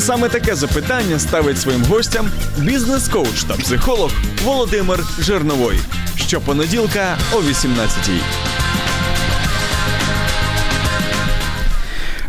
Саме таке запитання ставить своїм гостям бізнес-коуч та психолог Володимир Жирновой. Щопонеділка о 18-й.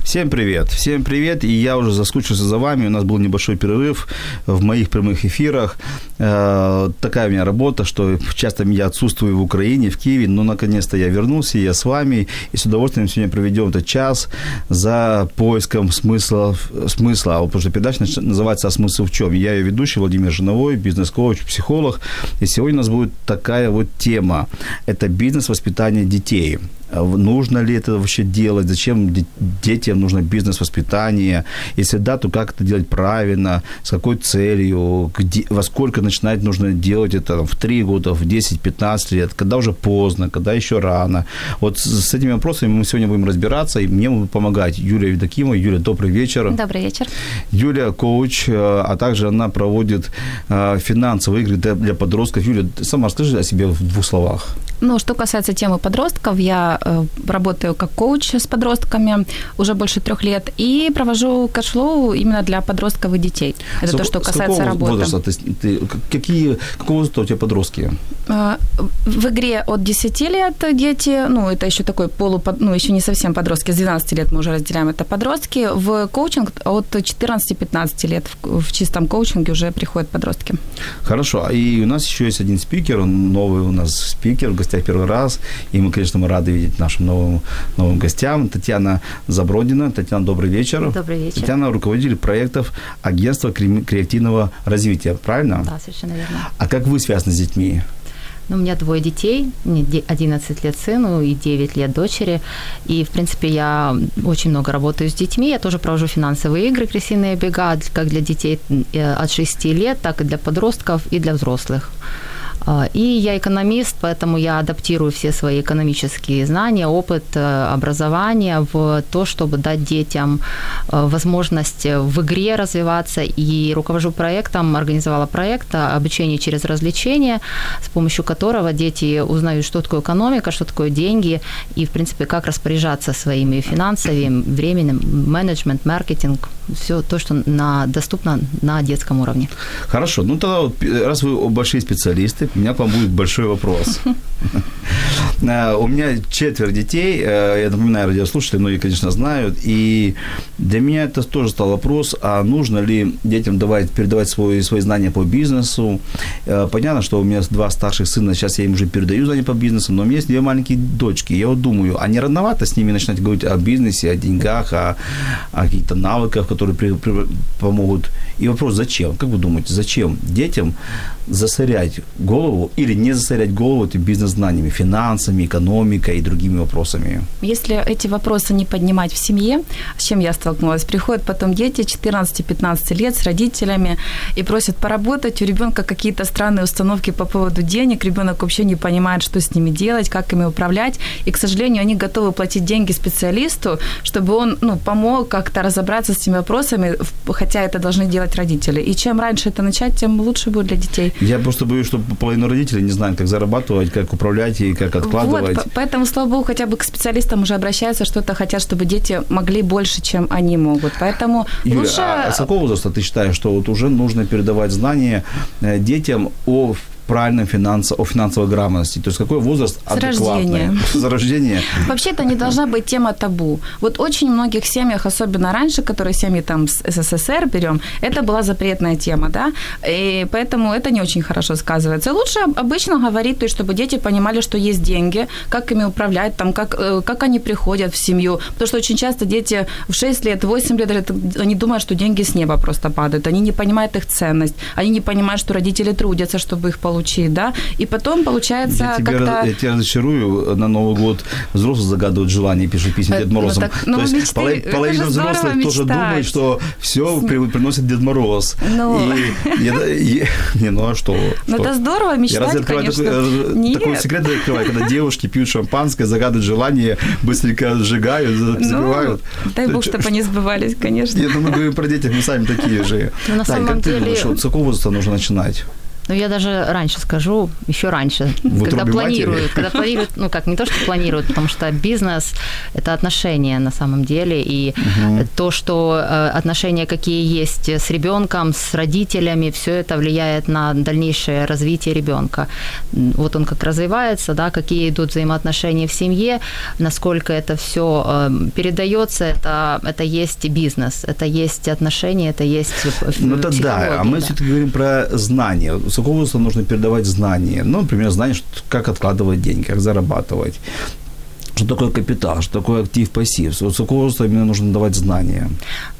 Всем привет, всем привет, и я уже заскучился за вами, у нас был небольшой перерыв в моих прямых эфирах, э, такая у меня работа, что часто я отсутствую в Украине, в Киеве, но наконец-то я вернулся, я с вами, и с удовольствием сегодня проведем этот час за поиском смысла, смысла, потому что передача называется «А смысл в чем?». Я ее ведущий Владимир Жиновой, бизнес-коуч, психолог, и сегодня у нас будет такая вот тема, это бизнес воспитания детей – нужно ли это вообще делать, зачем детям нужно бизнес-воспитание, если да, то как это делать правильно, с какой целью, где, во сколько начинать нужно делать это там, в 3 года, в 10-15 лет, когда уже поздно, когда еще рано. Вот с этими вопросами мы сегодня будем разбираться, и мне будет помогать Юлия Евдокимова. Юля, добрый вечер. Добрый вечер. Юлия коуч, э, а также она проводит э, финансовые игры для подростков. Юля, сама расскажи о себе в двух словах. Ну, что касается темы подростков, я э, работаю как коуч с подростками уже больше трех лет и провожу Cashflow именно для подростков и детей. Это с, то, что касается работы. Возраста? Есть ты, какие, какого возраста у тебя подростки? Э, в игре от 10 лет дети, ну, это еще такой полу, ну, еще не совсем подростки, с 12 лет мы уже разделяем это подростки. В коучинг от 14-15 лет в, в чистом коучинге уже приходят подростки. Хорошо. И у нас еще есть один спикер, он новый у нас спикер в гостях первый раз. И мы, конечно, мы рады видеть нашим новым, новым гостям. Татьяна Забродина. Татьяна, добрый вечер. Добрый вечер. Татьяна, руководитель проектов агентства креативного развития, правильно? Да, совершенно верно. А как вы связаны с детьми? Ну, у меня двое детей, 11 лет сыну и 9 лет дочери. И, в принципе, я очень много работаю с детьми. Я тоже провожу финансовые игры «Крысиные бега», как для детей э, от 6 лет, так и для подростков и для взрослых. А, и я экономист, поэтому я адаптирую все свои экономические знания, опыт, э, образование в то, чтобы дать детям э, возможность в игре развиваться. И руковожу проектом, организовала проект обучение через развлечения, с помощью которого дети узнают, что такое экономика, что такое деньги и, в принципе, как распоряжаться своими финансами, временем, менеджмент, маркетинг, все то, что на, доступно на детском уровне. Хорошо. Ну, тогда, раз вы большие специалисты, у меня вам будет большой вопрос. Э, у меня четверо детей, э, я напоминаю, радиослушатели, многие, конечно, знают, и для меня это тоже стал вопрос, а нужно ли детям давать, передавать свои, свои знания по бизнесу. Э, понятно, что у меня два старших сына, сейчас я им уже передаю знания по бизнесу, но у меня есть две маленькие дочки. Я вот думаю, а не рановато с ними начинать говорить о бизнесе, о деньгах, о, о каких-то навыках, которые при, при, помогут. И вопрос, зачем? Как вы думаете, зачем детям засорять голову или не засорять голову этими бизнес-знаниями, финансами, экономикой и другими вопросами? Если эти вопросы не поднимать в семье, с чем я столкнулась, приходят потом дети 14-15 лет с родителями и просят поработать, у ребенка какие-то странные установки по поводу денег, ребенок вообще не понимает, что с ними делать, как ими управлять, и, к сожалению, они готовы платить деньги специалисту, чтобы он ну, помог как-то разобраться с этими вопросами, хотя это должны делать родители. И чем раньше это начать, тем лучше будет для детей. Я просто боюсь, что половина родителей не знают, как зарабатывать, как управлять и как откладывать. Вот, поэтому, слава богу, хотя бы к специалистам уже обращаются, что-то хотят, чтобы дети могли больше, чем они могут. Поэтому Юля, лучше... а с какого возраста ты считаешь, что вот уже нужно передавать знания э, детям о правильном финансо, о финансовой грамотности? То есть какой возраст С рождения. С рождения. Вообще это не должна быть тема табу. Вот очень в многих семьях, особенно раньше, которые семьи там с СССР берем, это была запретная тема, да, и поэтому это не очень хорошо сказывается. Лучше обычно говорить, то есть, чтобы дети понимали, что есть деньги, как ими управлять, там, как, э, как они приходят в семью, потому что очень часто дети в 6 лет, 8 лет, они думают, что деньги с неба просто падают, они не понимают их ценность, они не понимают, что родители трудятся, чтобы их получить, научить, да, и потом, получается, я тебя, как-то... я тебя разочарую, на Новый год взрослые загадывают желание, пишут письма Э, Дед ну Морозом. так, ну, То есть мечты- половина здорово взрослых тоже мечтать. думает, что все приносит Дед Мороз. Ну. И, я- и- не, ну а что? Ну, Что? это здорово Я мечтать, разве открываю конечно. такой, э, Нет. такой секрет открываю, когда девушки пьют шампанское, загадывают желание, быстренько сжигают, Ну, забивают. дай бог, чтобы они сбывались, конечно. Я думаю, говорю про детей, мы сами такие же. Ну, на Тань, самом как ты деле- думаешь, вот с какого возраста нужно начинать? Ну, я даже раньше скажу, еще раньше, В когда планируют, матери? когда планируют, ну как, не то, что планируют, потому что бизнес – это отношения на самом деле, и то, что э, отношения какие есть с ребенком, с родителями, все это влияет на дальнейшее развитие ребенка. Вот он как развивается, да, какие идут взаимоотношения в семье, насколько это все передается, это, это есть бизнес, это есть отношения, это есть Ну, это да, а мы да. все-таки говорим про знания. С какого возраста нужно передавать знания? Ну, например, знания, как откладывать деньги, как зарабатывать. Что такое капитал, что такое актив, пассив. Вот с какого возраста именно нужно давать знания?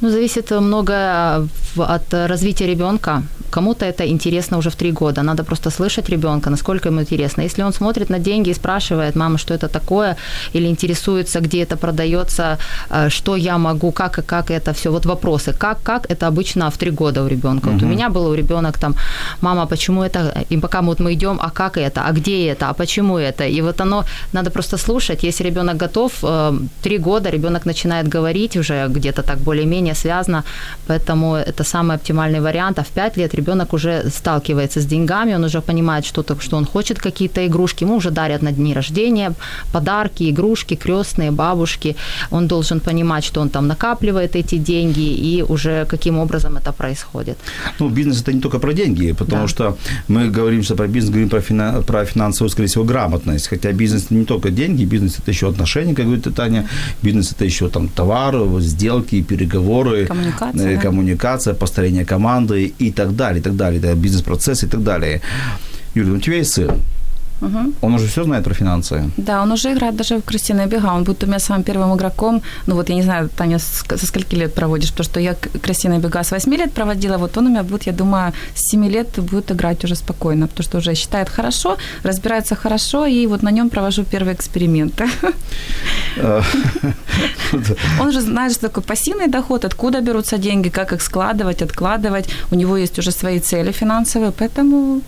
Ну, зависит много в- от развития ребенка. Кому-то это интересно уже в три года. Надо просто слышать ребенка, насколько ему интересно. Если он смотрит на деньги и спрашивает, мама, что это такое, или интересуется, где это продается, э, что я могу, как и как это все. Вот вопросы. Как, как это обычно в три года у ребенка. Вот у меня был у ребенок там, мама, почему это? И пока вот мы идем, а как это? А где это? А почему это? И вот оно, надо просто слушать. Если ребенок готов, э, три года ребенок начинает говорить уже где-то так более-менее связано, поэтому это самый оптимальный вариант. А в пять лет ребенок уже сталкивается с деньгами, он уже понимает, что, то, что он хочет какие-то игрушки, ему уже дарят на дни рождения подарки, игрушки, крестные, бабушки. Он должен понимать, что он там накапливает эти деньги и уже каким образом это происходит. Ну, бизнес это не только про деньги, потому Да. что мы говорим, что про бизнес, говорим про, фина- про финансовую, скорее всего, грамотность. Хотя бизнес не только деньги, бизнес это еще отношения, как говорит Таня. Бизнес это еще там товар, вот, сделки, переговоры, Коммуникация, э, да. коммуникация, построение команды и так далее, и так далее. Это бизнес-процесс и так далее. Ну, у тебя есть сын. Мгм. Он уже все знает про финансы. Да, он уже играет даже в крысиные бега. Он будет у меня самым первым игроком. Ну вот я не знаю, Таня, со скольки лет проводишь, потому что я крысиные бега с 8 лет проводила, вот он у меня будет, я думаю, с 7 лет будет играть уже спокойно, потому что уже считает хорошо, разбирается хорошо, и вот на нем провожу первые эксперименты. Он же знает, что такое пассивный доход, откуда берутся деньги, как их складывать, откладывать. У него есть уже свои цели финансовые, поэтому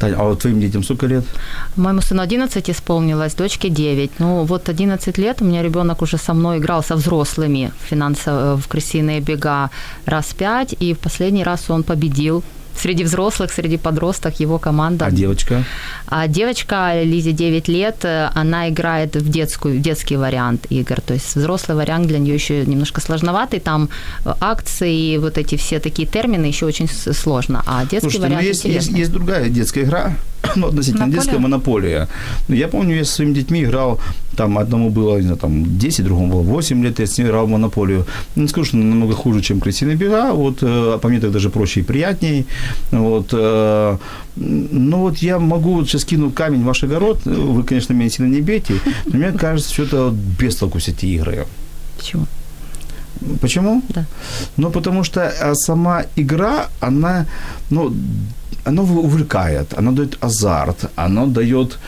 А вот твоим детям сколько лет? Моему сыну 11 исполнилось, дочке 9. Ну, вот 11 лет у меня ребенок уже со мной играл со взрослыми финансово в крысиные бега раз пять, и в последний раз он победил. Среди взрослых, среди подросток его команда. А девочка? А девочка Лизе 9 лет, она играет в, детскую, в детский вариант игр. То есть взрослый вариант для нее еще немножко сложноватый. Там э, акции, вот эти все такие термины еще очень сложно. А детский Слушайте, ну вариант есть, есть, есть другая детская игра, ну, относительно Монополия? детская монополия. Я помню, я со своими детьми играл, там одному было, не знаю, там 10, другому было 8 лет, я с ним играл в монополию. Ну, Не скажу, что намного хуже, чем крысиные бега, вот, э, по мне так даже проще и приятней. Вот, э, ну, вот я могу, вот сейчас кину камень в ваш огород, вы, конечно, меня сильно не бейте, но мне кажется, что это без толку все эти игры. Почему? Почему? Да. Ну, потому что а, сама игра, она, ну, она увлекает, она дает азарт, она дает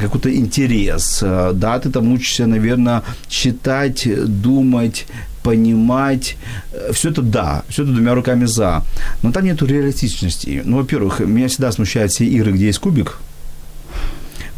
какой-то интерес. Э, Да, ты там учишься, наверное, читать, думать, понимать. Все это да, все это двумя руками за. Но там нету реалистичности. Ну, во-первых, меня всегда смущают все игры, где есть кубик.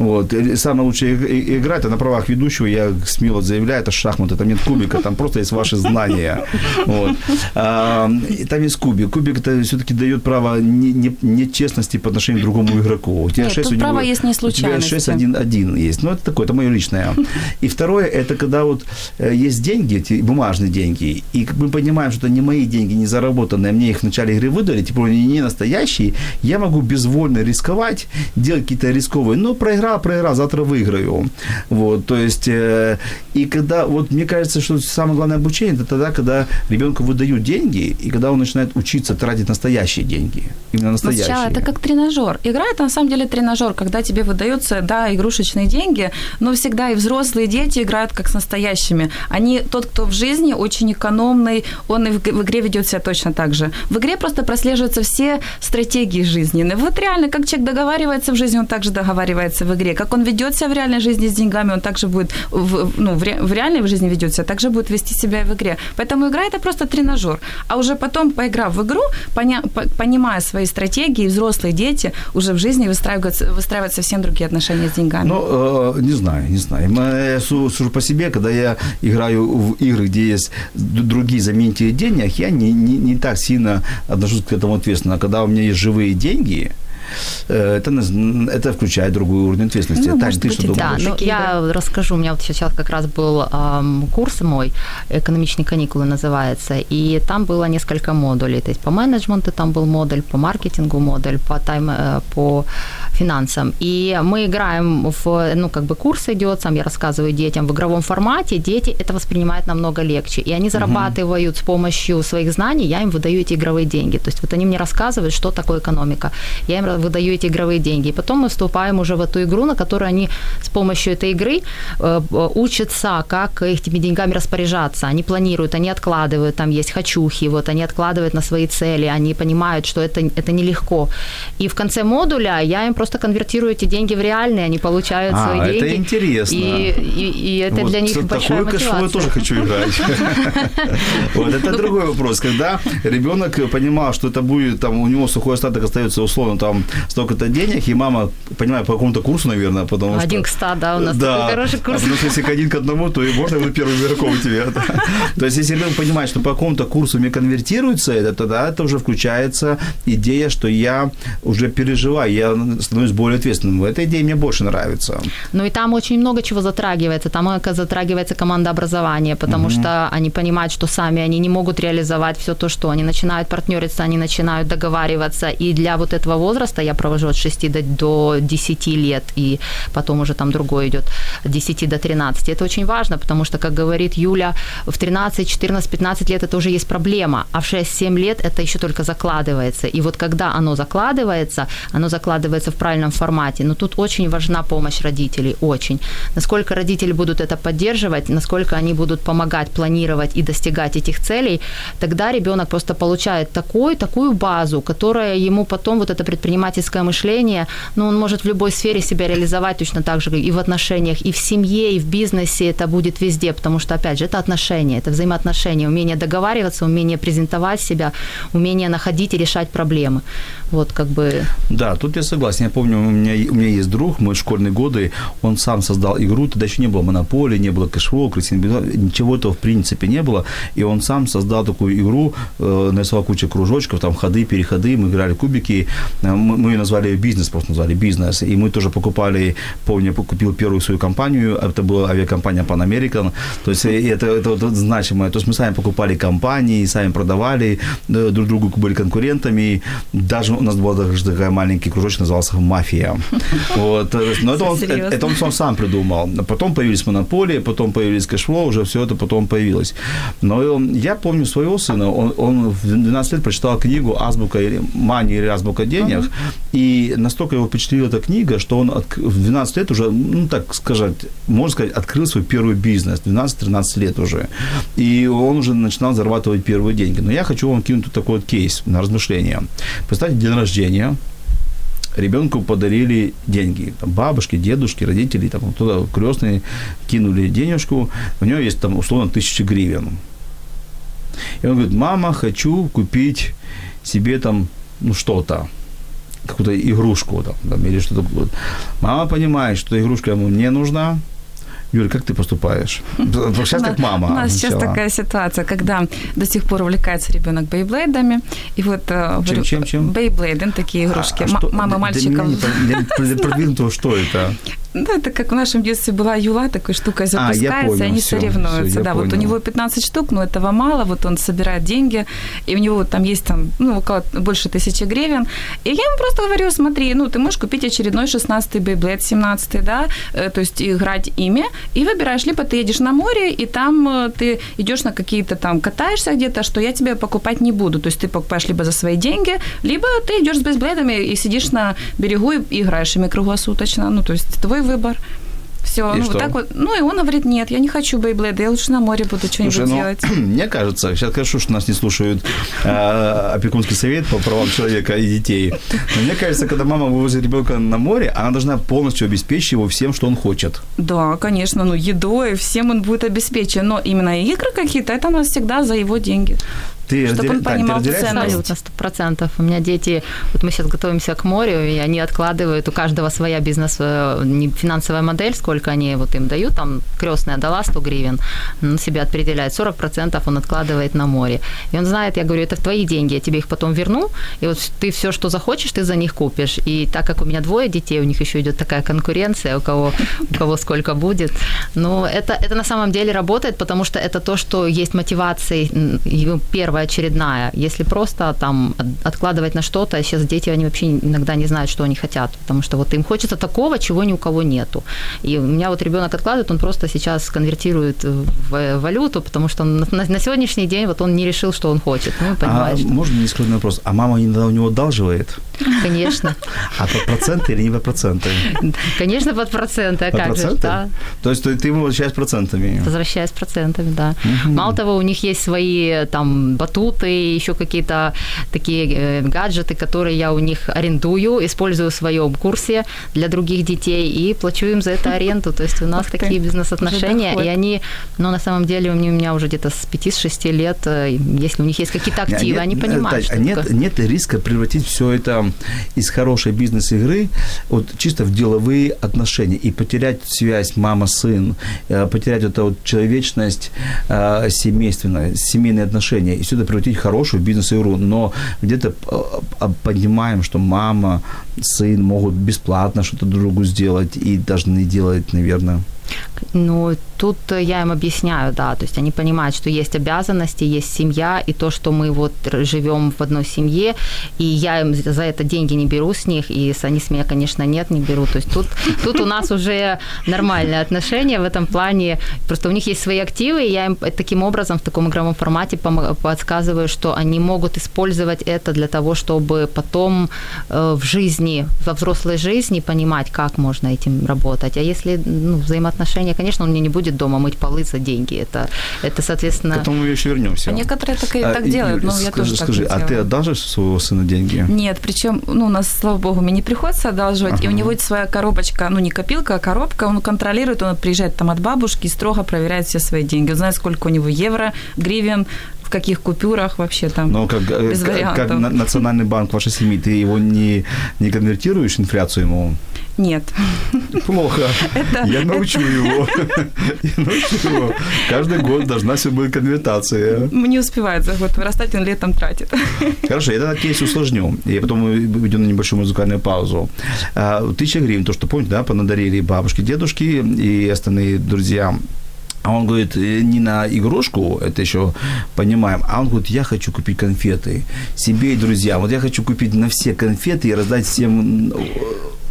Вот. И Самая лучшая игра это на правах ведущего, я смело заявляю, это шахматы, там нет кубика, там просто есть ваши знания. Вот. А, там есть кубик. Кубик это все-таки дает право не- не- нечестности по отношению к другому игроку. У тебя Нет, шесть, тут у него- право есть не У тебя случайности. 6 1, 1 есть. Ну, это такое, это мое личное. И второе, это когда вот э, есть деньги, эти бумажные деньги, и мы понимаем, что это не мои деньги, не заработанные, мне их в начале игры выдали, типа они не настоящие, я могу безвольно рисковать, делать какие-то рисковые, но проиграв проиграл, проиграл, завтра выиграю. Вот, то есть, э, и когда, вот мне кажется, что самое главное обучение, это тогда, когда ребенку выдают деньги, и когда он начинает учиться тратить настоящие деньги. Именно настоящие. Сначала это как тренажер. Игра это на самом деле тренажер, когда тебе выдаются, да, игрушечные деньги, но всегда и взрослые дети играют как с настоящими. Они, тот, кто в жизни очень экономный, он и в, в игре ведет себя точно так же. В игре просто прослеживаются все стратегии жизненные. Вот реально, как человек договаривается в жизни, он также договаривается в игре. Как он ведет себя в реальной жизни с деньгами, он также будет, в, ну, в, ре, в реальной жизни ведет себя, также будет вести себя и в игре. Поэтому игра это просто тренажер. А уже потом, поиграв в игру, поня, по, понимая свои стратегии, взрослые дети уже в жизни выстраивают, выстраивают совсем другие отношения с деньгами. Ну, э, не знаю, не знаю. Я сужу по себе, когда я играю в игры, где есть другие заменители денег, я не, не, не так сильно отношусь к этому ответственно. Когда у меня есть живые деньги, Э, это, это включает другой уровень ответственности. Ну, Тань, ты что думаешь? Да, ну, я расскажу. У меня вот сейчас как раз был эм, курс мой, экономичные каникулы называется, и там было несколько модулей. То есть по менеджменту там был модуль, по маркетингу модуль, по тайм, э, по финансам. И мы играем в, ну, как бы курс идет, сам я рассказываю детям в игровом формате, дети это воспринимают намного легче. И они зарабатывают угу. с помощью своих знаний, я им выдаю эти игровые деньги. То есть вот они мне рассказывают, что такое экономика. Я им выдаю эти игровые деньги. И потом мы вступаем уже в эту игру, на которой они с помощью этой игры э, учатся, как этими деньгами распоряжаться. Они планируют, они откладывают, там есть хочухи, вот они откладывают на свои цели, они понимают, что это, это нелегко. И в конце модуля я им просто конвертирую эти деньги в реальные, они получают а, свои это деньги. это интересно. И, и, и это вот для них большая мотивация. я тоже хочу играть. Вот это другой вопрос. Когда ребенок понимал, что это будет, там, у него сухой остаток остается условно там столько-то денег, и мама, понимаю, по какому-то курсу, наверное, потому что... Один к ста, да, у нас да, такой хороший а курс. потому что если один к одному, то и можно быть первым игроком у тебя. То есть, если ребенок понимает, что по какому-то курсу мне конвертируется это, тогда это уже включается идея, что я уже переживаю, я становлюсь более ответственным. Эта идея мне больше нравится. Ну и там очень много чего затрагивается. Там затрагивается командообразование, потому угу. что они понимают, что сами они не могут реализовать все то, что они начинают партнериться, они начинают договариваться. И для вот этого возраста я провожу от 6 до, до 10 лет, и потом уже там другой идет 10 до 13. Это очень важно, потому что, как говорит Юля, в 13, 14, 15 лет это уже есть проблема, а в 6-7 лет это еще только закладывается. И вот когда оно закладывается, оно закладывается в правильном формате. Но тут очень важна помощь родителей, очень. Насколько родители будут это поддерживать, насколько они будут помогать планировать и достигать этих целей, тогда ребенок просто получает такой, такую базу, которая ему потом вот это предпринимательское мышление, ну, он может в любой сфере себя реализовать точно так же и в отношениях, и в семье, и в бизнесе это будет везде, потому что, опять же, это отношения, это взаимоотношения, умение договариваться, умение презентовать себя, умение находить и решать проблемы. Вот как бы... Да, тут я согласен. Я помню, у меня, у меня есть друг, мой школьные годы, он сам создал игру, тогда еще не было монополии, не было Cashflow, ничего этого в принципе не было, и он сам создал такую игру, э, нарисовал кучу кружочков, там ходы, переходы, мы играли кубики, э, мы, мы ее назвали бизнес, просто назвали бизнес, и мы тоже покупали, помню, купил первую свою компанию, это была авиакомпания Pan American, то есть э, это, это, это значимое, то есть мы сами покупали компании, сами продавали, э, друг другу были конкурентами, даже у нас был даже такой маленький кружочек, назывался «Мафия». Вот. Но это он, это он, он сам придумал. Потом появились монополии, потом появились Cashflow, уже все это потом появилось. Но я помню своего сына, он, он в 12 лет прочитал книгу «Азбука мани» или «Азбука денег». И настолько его впечатлила эта книга, что он в 12 лет уже, ну так сказать, можно сказать, открыл свой первый бизнес, 12-13 лет уже. И он уже начинал зарабатывать первые деньги. Но я хочу вам кинуть тут такой вот кейс на размышление. Представьте, день рождения, ребенку подарили деньги. Там бабушки, дедушки, родители, там туда крестные кинули денежку. У него есть там условно тысячи гривен. И он говорит, мама, хочу купить себе там ну, что-то какую-то игрушку там, там или что-то. Мама понимает, что игрушка ему не нужна, Юля, как ты поступаешь? Сейчас как мама. У нас сейчас такая ситуация, когда до сих пор увлекается ребенок бейблейдами. И вот э, чем, чем, чем? Бейблейды, такие игрушки. А, а Мама мальчиков. Для, для продвинутого что это? Ну, это как в нашем детстве была юла, такой штукой запускается, понял, и они всё, соревнуются. всё, да, вот у понял. него 15 штук, но этого мало, вот он собирает деньги, и у него там есть там, ну, около больше тысячи гривен. И я ему просто говорю, смотри, ну, ты можешь купить очередной 16-й Beyblade, 17-й, да, э, то есть играть ими, и выбираешь, либо ты едешь на море, и там э, ты идешь на какие-то там, катаешься где-то, что я тебе покупать не буду. То есть ты покупаешь либо за свои деньги, либо ты идешь с бейсблейдами и сидишь на берегу и играешь ими круглосуточно. Ну, то есть твой выбор. Все, И ну что? вот так вот. Ну и он говорит, нет, я не хочу бейблейда, я лучше на море буду что-нибудь Слушай, ну, делать. мне кажется, сейчас хорошо, что нас не слушают э, опекунский совет по правам человека и детей. Но мне кажется, когда мама вывозит ребенка на море, она должна полностью обеспечить его всем, что он хочет. Да, конечно, ну едой, всем он будет обеспечен, но именно игры какие-то, это у нас всегда за его деньги. Ты, Чтоб разделя- он понимал разделяешь ценность. сто процентов. У меня дети, вот мы сейчас готовимся к морю, и они откладывают, у каждого своя бизнес, э, не финансовая модель, сколько они вот им дают, там крестная дала 100 гривен, он себе определяет, 40% он откладывает на море. И он знает, я говорю, это твои деньги, я тебе их потом верну, и вот ты все, что захочешь, ты за них купишь. И так как у меня двое детей, у них еще идет такая конкуренция, у кого, у кого сколько будет. Но это, это на самом деле работает, потому что это то, что есть мотивация м, и первая очередная. Если просто там от- откладывать на что-то, а сейчас дети, они вообще иногда не знают, что они хотят, потому что вот им хочется такого, чего ни у кого нету. И у меня вот ребенок откладывает, он просто сейчас конвертирует в валюту, потому что он на, на сегодняшний день вот он не решил, что он хочет. Ну, А понимаешь, что- можно нескромный вопрос? А мама иногда у него одалживает? Конечно. А под проценты или не под проценты? Конечно, под проценты, а Под как же, проценты? да. То есть ты ему возвращаешь процентами? Возвращаясь процентами, да. Мало того, у них есть свои там батуты, еще какие-то такие э, гаджеты, которые я у них арендую, использую в своем курсе для других детей и плачу им за это аренду. То есть у нас Ух ты, такие бизнес-отношения, и они, ну, на самом деле, у меня, у меня уже где-то с 5-6 лет, э, если у них есть какие-то активы, А нет- они э, понимают, что а нет, такое. нет риска превратить все это из хорошей бизнес-игры вот чисто в деловые отношения и потерять связь мама-сын, э, потерять эту вот человечность э, семейственная, семейные отношения, и все это превратить в хорошую бизнес-игру. Но где-то э, э, понимаем, что мама, сын могут бесплатно что-то другу сделать и должны делать, наверное. Ну, тут э, я им объясняю, да, то есть они понимают, что есть обязанности, есть семья, и то, что мы вот живем в одной семье, и я им за это деньги не беру с них, и они с меня, конечно, нет, не беру. То есть тут, тут у нас уже нормальные отношения в этом плане. Просто у них есть свои активы, и я им таким образом в таком игровом формате подсказываю, что они могут использовать это для того, чтобы потом э, в жизни, во взрослой жизни понимать, как можно этим работать. А если ну, взаимоотношения, конечно, он мне не будет дома мыть полы за деньги. Это, это К соответственно... этому мы еще вернемся. А некоторые так, и А, так и, делают, Юль, но я скажи, тоже скажи, так а не ты делаю. отдашь своего сына деньги? Нет, причем, ну, у нас, слава богу, мне не приходится одалживать, и у него есть своя коробочка, ну, не копилка, а коробка, он контролирует, он приезжает там от бабушки и строго проверяет все свои деньги. Он знает, сколько у него евро, гривен, каких купюрах вообще там. Но как, э, Без как, как на- национальный банк вашей семьи, ты его не, не конвертируешь инфляцию ему? Нет. Плохо. Я научу его. Я научу его. Каждый год должна все быть конвертация. Не успевает за год вырастать, он летом тратит. Хорошо, я тогда кейс усложню. И потом мы идем на небольшую музыкальную паузу. А, Тысяча гривен, то, что помните, да, понадарили бабушки, дедушки и остальные друзья. А он говорит, «Э, не на игрушку, это еще понимаем, а он говорит, я хочу купить конфеты себе и друзьям. Вот я хочу купить на все конфеты и раздать всем э,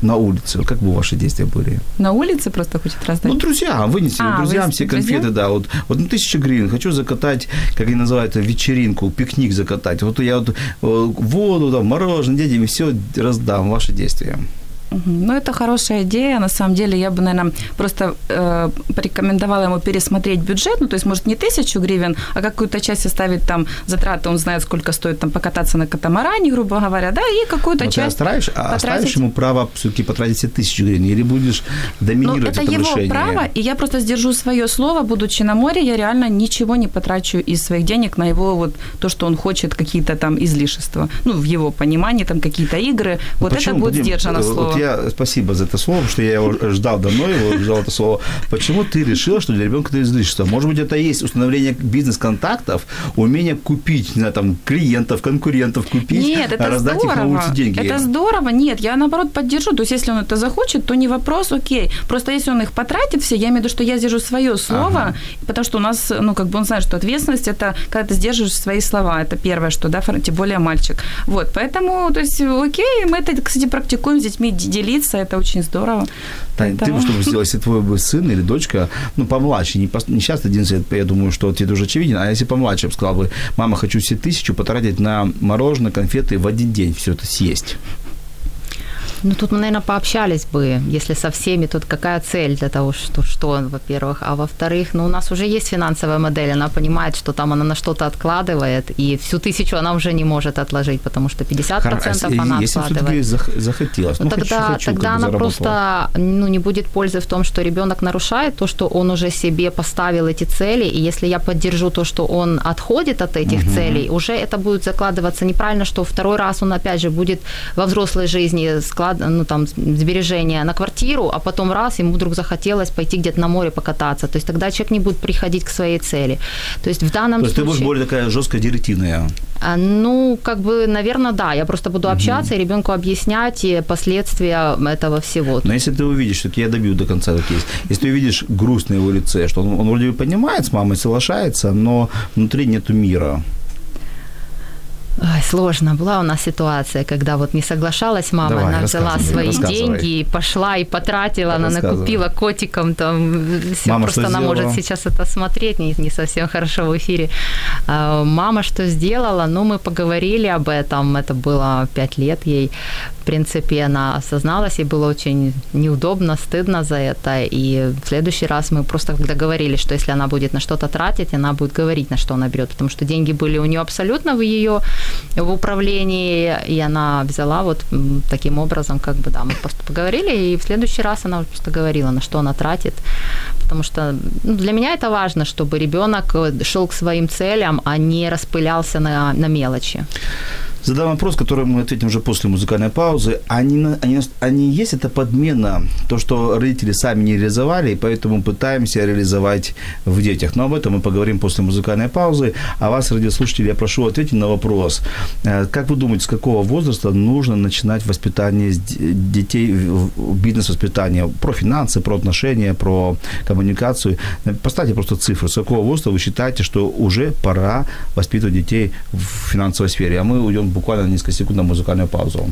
на улице. Вот Как бы ваши действия были? На улице просто хочет раздать. Ну, друзьям, вынести А, друзьям вынести все друзьям? конфеты, да. Вот, вот ну, тысяча гривен, хочу закатать, как они называют, вечеринку, пикник закатать. Вот я вот э, воду, там, мороженое детям, все раздам, ваши действия. Ну, это хорошая идея. На самом деле, я бы, наверное, просто э, порекомендовала ему пересмотреть бюджет. Ну, то есть, может, не тысячу гривен, а какую-то часть оставить там затраты. Он знает, сколько стоит там покататься на катамаране, грубо говоря, да, и какую-то Вот ты часть оставишь, а потратить. оставишь ему право все-таки потратить себе тысячу гривен, или будешь Ну, доминировать в это его решении? право, и я просто сдержу свое слово, будучи на море, я реально ничего не потрачу из своих денег на его вот то, что он хочет, какие-то там излишества. Ну, в его понимании, там какие-то игры. Вот это Почему? будет Вадим, сдержано э, слово. Я, спасибо за это слово, что я его ждал давно, его ждал это слово. Почему ты решила, что для ребенка это излишество? Может быть, это есть установление бизнес-контактов, умение купить, не знаю, там, клиентов, конкурентов купить, Нет, это раздать их на здорово. улице деньги. Это здорово. Нет, я наоборот поддержу. То есть, если он это захочет, то не вопрос, окей. Просто если он их потратит все, я имею в виду, что я сдержу свое слово, Ага. потому что у нас, ну, как бы он знает, что ответственность это когда ты сдерживаешь свои слова. Это первое, что, да, тем более мальчик. Вот, поэтому, то есть, окей, мы это, кстати, практикуем с детьми, делиться, это очень здорово. Тань, ты бы что бы сделал, если твой бы сын или дочка, ну, помладше, не, пос- не сейчас 11 лет, я думаю, что тебе уже очевиден, а если помладше, я бы сказал бы, мама, хочу все тысячу потратить на мороженое, конфеты в один день все это съесть. Ну, тут мы, наверное, пообщались бы, если со всеми, тут какая цель для того, что, что во-первых. А во-вторых, ну, у нас уже есть финансовая модель, она понимает, что там она на что-то откладывает, и всю тысячу она уже не может отложить, потому что 50% Хор- а если- она если откладывает. все-таки зах- захотелось, Ну, ну, тогда, хочу, хочу, тогда она просто ну, не будет пользы в том, что ребенок нарушает то, что он уже себе поставил эти цели, и если я поддержу то, что он отходит от этих целей, уже это будет закладываться неправильно, что второй раз он опять же будет во взрослой жизни ну там сбережения на квартиру, а потом раз ему вдруг захотелось пойти где-то на море покататься, то есть тогда человек не будет приходить к своей цели. То есть в данном То есть ты случае... будешь более такая жесткая, директивная. А, Ну, как бы, наверное, да. Я просто буду общаться и ребенку объяснять и последствия этого всего. Но если ты увидишь, что я добью до конца как есть, если ты увидишь грусть на его лице, что он, он вроде бы понимает с мамой, соглашается, но внутри нету мира. Ой, сложно. Была у нас ситуация, когда вот не соглашалась мама, Давай, она взяла свои деньги и пошла и потратила, она накупила котикам там все, Мама просто она сделала? может сейчас это смотреть, не, не совсем хорошо в эфире. А, Мама что сделала? Ну, мы поговорили об этом, это было пять лет ей. В принципе, она осозналась, ей было очень неудобно, стыдно за это. И в следующий раз мы просто договорились, что если она будет на что-то тратить, она будет говорить, на что она берет, потому что деньги были у нее абсолютно в ее в управлении, и она взяла вот таким образом, как бы, да, мы просто поговорили, и в следующий раз она просто говорила, на что она тратит, потому что ну, для меня это важно, чтобы ребенок шел к своим целям, а не распылялся на, на мелочи. Задам вопрос, который мы ответим уже после музыкальной паузы. Они, на- они, они есть это подмена, то, что родители сами не реализовали, и поэтому пытаемся реализовать в детях. Но об этом мы поговорим после музыкальной паузы. А вас, радиослушатели, я прошу ответить на вопрос. Э, Как вы думаете, с какого возраста нужно начинать воспитание детей, бизнес-воспитание? Про финансы, про отношения, про коммуникацию. Э, Поставьте просто цифру. С какого возраста вы считаете, что уже пора воспитывать детей в финансовой сфере? А мы уйдем буквально несколько секунд на музыкальную паузу.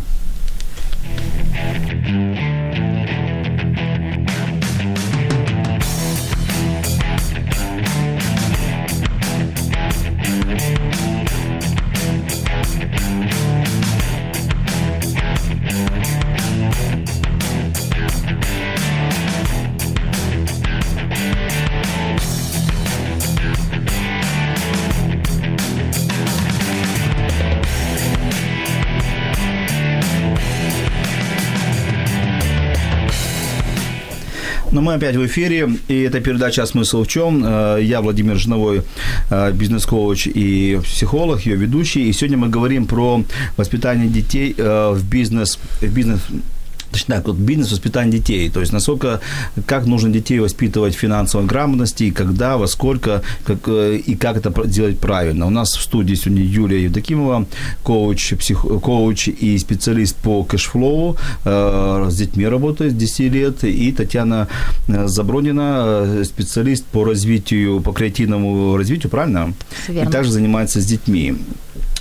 Мы опять в эфире, и это передача «Смысл в чем?». Э, Я Владимир Жновой, э, бизнес-коуч и психолог, ее ведущий. И сегодня мы говорим про воспитание детей э, в бизнес, в бизнес Точнее так, вот бизнес воспитание детей, то есть насколько, как нужно детей воспитывать в финансовой грамотности, и когда, во сколько, как, э, и как это делать правильно. У нас в студии сегодня Юлия Евдокимова, коуч, псих, коуч и специалист по Cashflow, э, с детьми работает с 10 лет, и Татьяна э, Забронина, э, специалист по развитию, по креативному развитию, правильно? И также занимается с детьми.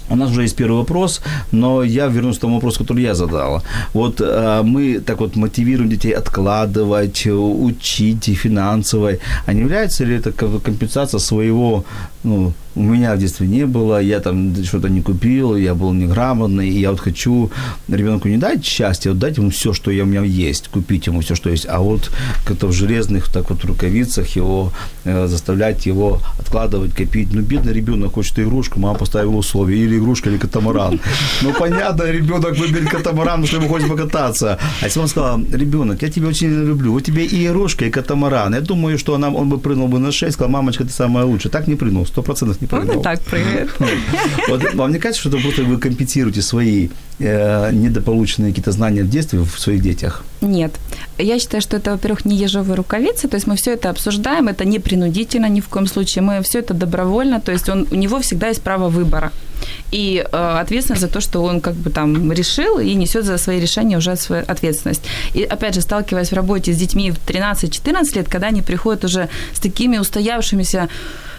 У нас уже есть первый вопрос, но я вернусь к тому вопросу, который я задал. Вот э, мы так вот мотивируем детей откладывать, э, учить и финансово. А не является ли это компенсация своего, ну, у меня в детстве не было, я там что-то не купил, я был неграмотный, и я вот хочу ребенку не дать счастье, а вот дать ему все, что у меня есть, купить ему все, что есть, а вот как-то в железных так вот рукавицах его э, заставлять его откладывать, копить. Ну, бедный ребенок хочет игрушку, мама поставила условие, или игрушка, или катамаран. Ну, понятно, ребенок выберет катамаран, потому что ему хочет покататься. А если он сказал, ребенок, я тебя очень люблю, у тебя и игрушка, и катамаран. Я думаю, что она, он бы прыгнул бы на шею, сказал, мамочка, ты самая лучшая. Так не прыгнул, сто процентов не Он прыгал. и так прыгает. Вот вам не кажется, что это просто вы компенсируете свои э, недополученные какие-то знания в детстве в своих детях? Нет. Я считаю, что это, во-первых, не ежовые рукавицы, то есть мы все это обсуждаем, это не принудительно ни в коем случае, мы все это добровольно, то есть он, у него всегда есть право выбора и э, ответственность за то, что он как бы там решил и несет за свои решения уже свою ответственность. И опять же, сталкиваясь в работе с детьми в 13-14 лет, когда они приходят уже с такими устоявшимися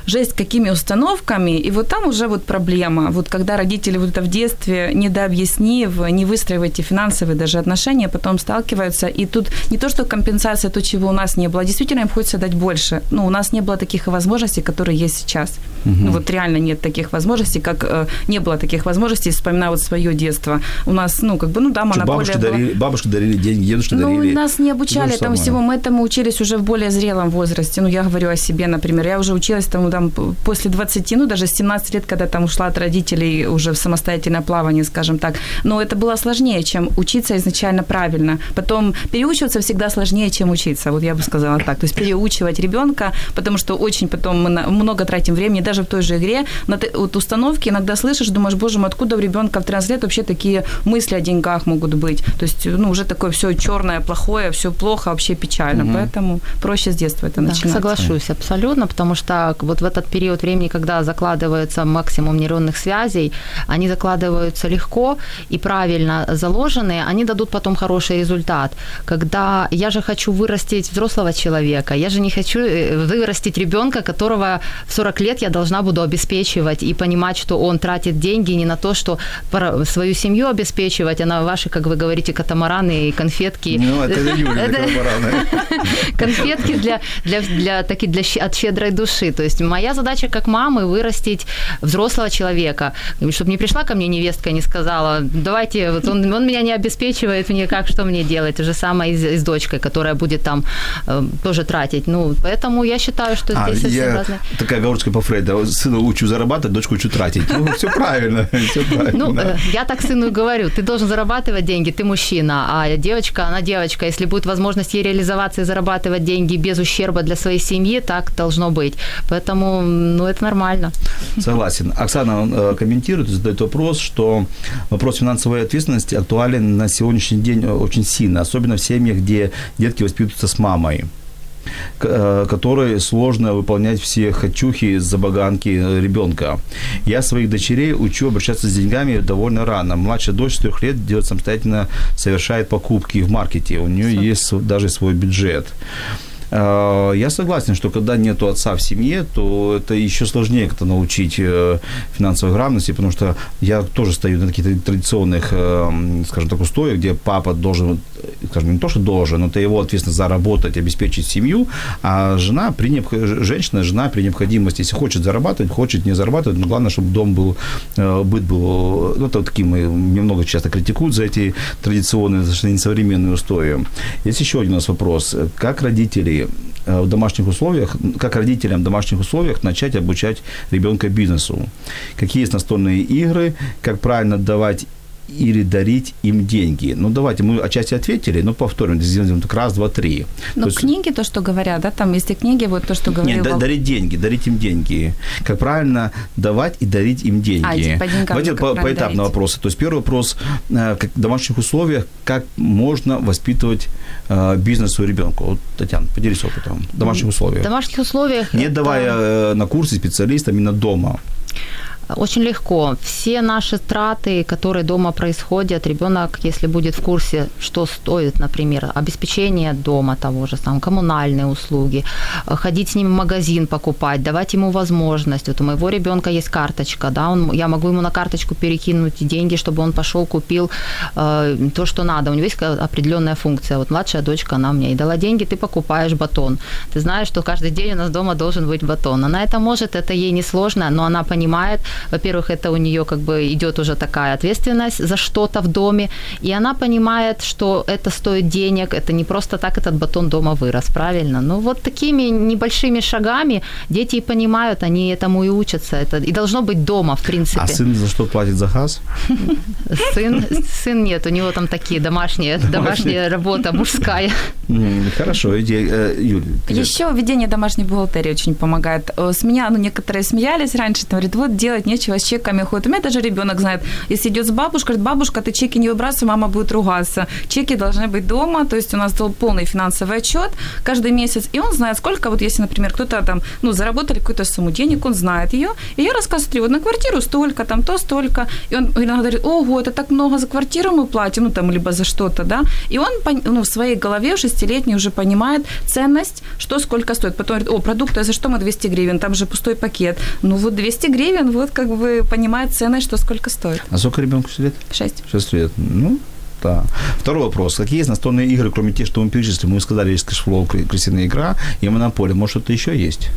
жесть какими установками, и вот там уже вот проблема. Вот когда родители вот это в детстве, недообъяснив, не выстроив эти финансовые даже отношения, потом сталкиваются, и тут не то, что компенсация то, чего у нас не было, а действительно им хочется дать больше. Ну, у нас не было таких возможностей, которые есть сейчас. Угу. Ну, вот реально нет таких возможностей, как э, не было таких возможностей, вспоминая вот свое детство. У нас, ну, как бы, ну да, монополия бабушки была. дарили, бабушки дарили деньги, дедушки ну, дарили. нас не обучали этому всего, мы этому учились уже в более зрелом возрасте. Ну, я говорю о себе, например. Я уже училась тому, там, после 20, ну, даже 17 лет, когда там ушла от родителей уже в самостоятельное плавание, скажем так. Но это было сложнее, чем учиться изначально правильно. Потом переучиваться всегда сложнее, чем учиться, вот я бы сказала так. То есть переучивать ребенка, потому что очень потом мы много тратим времени, даже в той же игре, на вот установки иногда слышишь, думаешь, боже мой, откуда у ребенка в 13 лет вообще такие мысли о деньгах могут быть? То есть, ну, уже такое все черное, плохое, все плохо, вообще печально. Угу. Поэтому проще с детства это да, начинать. Соглашусь абсолютно, потому что вот в этот период времени, когда закладывается максимум нейронных связей, они закладываются легко и правильно заложенные, они дадут потом хороший результат. Когда я же хочу вырастить взрослого человека, я же не хочу э, вырастить ребенка, которого в 40 лет я должна буду обеспечивать и понимать, что он тратит деньги не на то, что свою семью обеспечивать, а на ваши, как вы говорите, катамараны и конфетки. Ну, это Юля, катамараны. Конфетки для, для, для, таки для, от щедрой души. То есть моя задача как мамы вырастить взрослого человека, чтобы не пришла ко мне невестка и не сказала, давайте, вот он, он меня не обеспечивает, мне как, что мне делать? То же самое и с, и с дочкой, которая будет там э, тоже тратить. Ну, поэтому я считаю, что а, здесь я, разные. Такая оговорочка по Фрейду. Сына учу зарабатывать, дочку учу тратить. Ну, все правильно, все правильно. Ну, э, я так сыну и говорю, ты должен зарабатывать деньги, ты мужчина, а девочка, она девочка. Если будет возможность ей реализоваться и зарабатывать деньги без ущерба для своей семьи, так должно быть. Поэтому ну, это нормально. Согласен. Оксана э, комментирует, задает вопрос, что вопрос финансовой ответственности актуален на сегодняшний день очень сильно, особенно в семьях, где детки воспитываются с мамой э, которой сложно выполнять все хочухи, забаганки ребенка. Я своих дочерей учу обращаться с деньгами довольно рано. Младшая дочь с трех лет делает самостоятельно, совершает покупки в маркете. У нее есть даже свой бюджет. Э, я согласен, что когда нет отца в семье, то это еще сложнее как-то научить э, финансовой грамотности, потому что я тоже стою на каких-то традиционных, э, скажем так, устоях, где папа должен, скажем, не то, что должен, но это его ответственность заработать, обеспечить семью, а жена при необх... женщина, жена при необходимости, если хочет зарабатывать, хочет не зарабатывать, но главное, чтобы дом был, быт был, ну, это такие мы немного часто критикуют за эти традиционные, достаточно несовременные устои. Есть еще один у нас вопрос. Как родители Э, в домашних условиях, как родителям в домашних условиях начать обучать ребенка бизнесу. Какие есть настольные игры, как правильно давать или дарить им деньги. Ну, давайте, мы отчасти ответили, но повторим, сделаем так раз, два, три. Ну, то есть... книги, то, что говорят, да, там есть и книги, вот то, что говорил... Нет, дарить деньги, дарить им деньги. Как правильно давать и дарить им деньги. А, типа деньгам, Давайте по, поэтапно вопросы. То есть первый вопрос, э, как в домашних условиях, как можно воспитывать э, бизнес у ребенка? Вот, Татьяна, поделись опытом. В домашних условиях. В домашних условиях... Не давая э, на курсы специалистам, именно дома. Очень легко. Все наши траты, которые дома происходят, ребенок, если будет в курсе, что стоит, например, обеспечение дома того же, там, коммунальные услуги, ходить с ним в магазин покупать, давать ему возможность. Вот у моего ребенка есть карточка, да, он, я могу ему на карточку перекинуть деньги, чтобы он пошел купил э, то, что надо. У него есть определенная функция. Вот младшая дочка, она мне и дала деньги, ты покупаешь батон. Ты знаешь, что каждый день у нас дома должен быть батон. Она это может, это ей не сложно, но она понимает, во-первых, это у нее как бы идет уже такая ответственность за что-то в доме, и она понимает, что это стоит денег, это не просто так этот батон дома вырос, правильно? Ну вот такими небольшими шагами дети и понимают, они этому и учатся, это и должно быть дома, в принципе. А сын за что платит за газ? Сын, сын нет, у него там такие домашние, домашняя работа мужская. Хорошо, идея, э, Юль. Еще введение домашней бухгалтерии очень помогает. Э, С меня, ну, некоторые смеялись раньше, там, говорят, вот делать нечего, с чеками ходят. У меня даже ребенок знает, если идет с бабушкой, говорит, бабушка, ты чеки не выбрасывай, мама будет ругаться. Чеки должны быть дома, то есть у нас был полный финансовый отчет каждый месяц, и он знает, сколько, вот если, например, кто-то там, ну, заработали какую-то сумму денег, он знает ее, и я рассказываю, вот на квартиру столько, там то столько, и он иногда говорит, ого, это так много за квартиру мы платим, ну, там, либо за что-то, да, и он, ну, в своей голове шестилетний уже понимает ценность, что сколько стоит. Потом говорит, о, продукты, а за что мы 200 гривен? Там же пустой пакет. Ну вот 200 гривен, вот как бы понимает ценность, что сколько стоит. А сколько ребенку лет? Шесть. 6 лет. Ну, да. Второй вопрос. Какие есть настольные игры, кроме тех, что мы перечислили? Мы сказали, есть cashflow, крысиная игра и монополия. Может, что-то еще есть?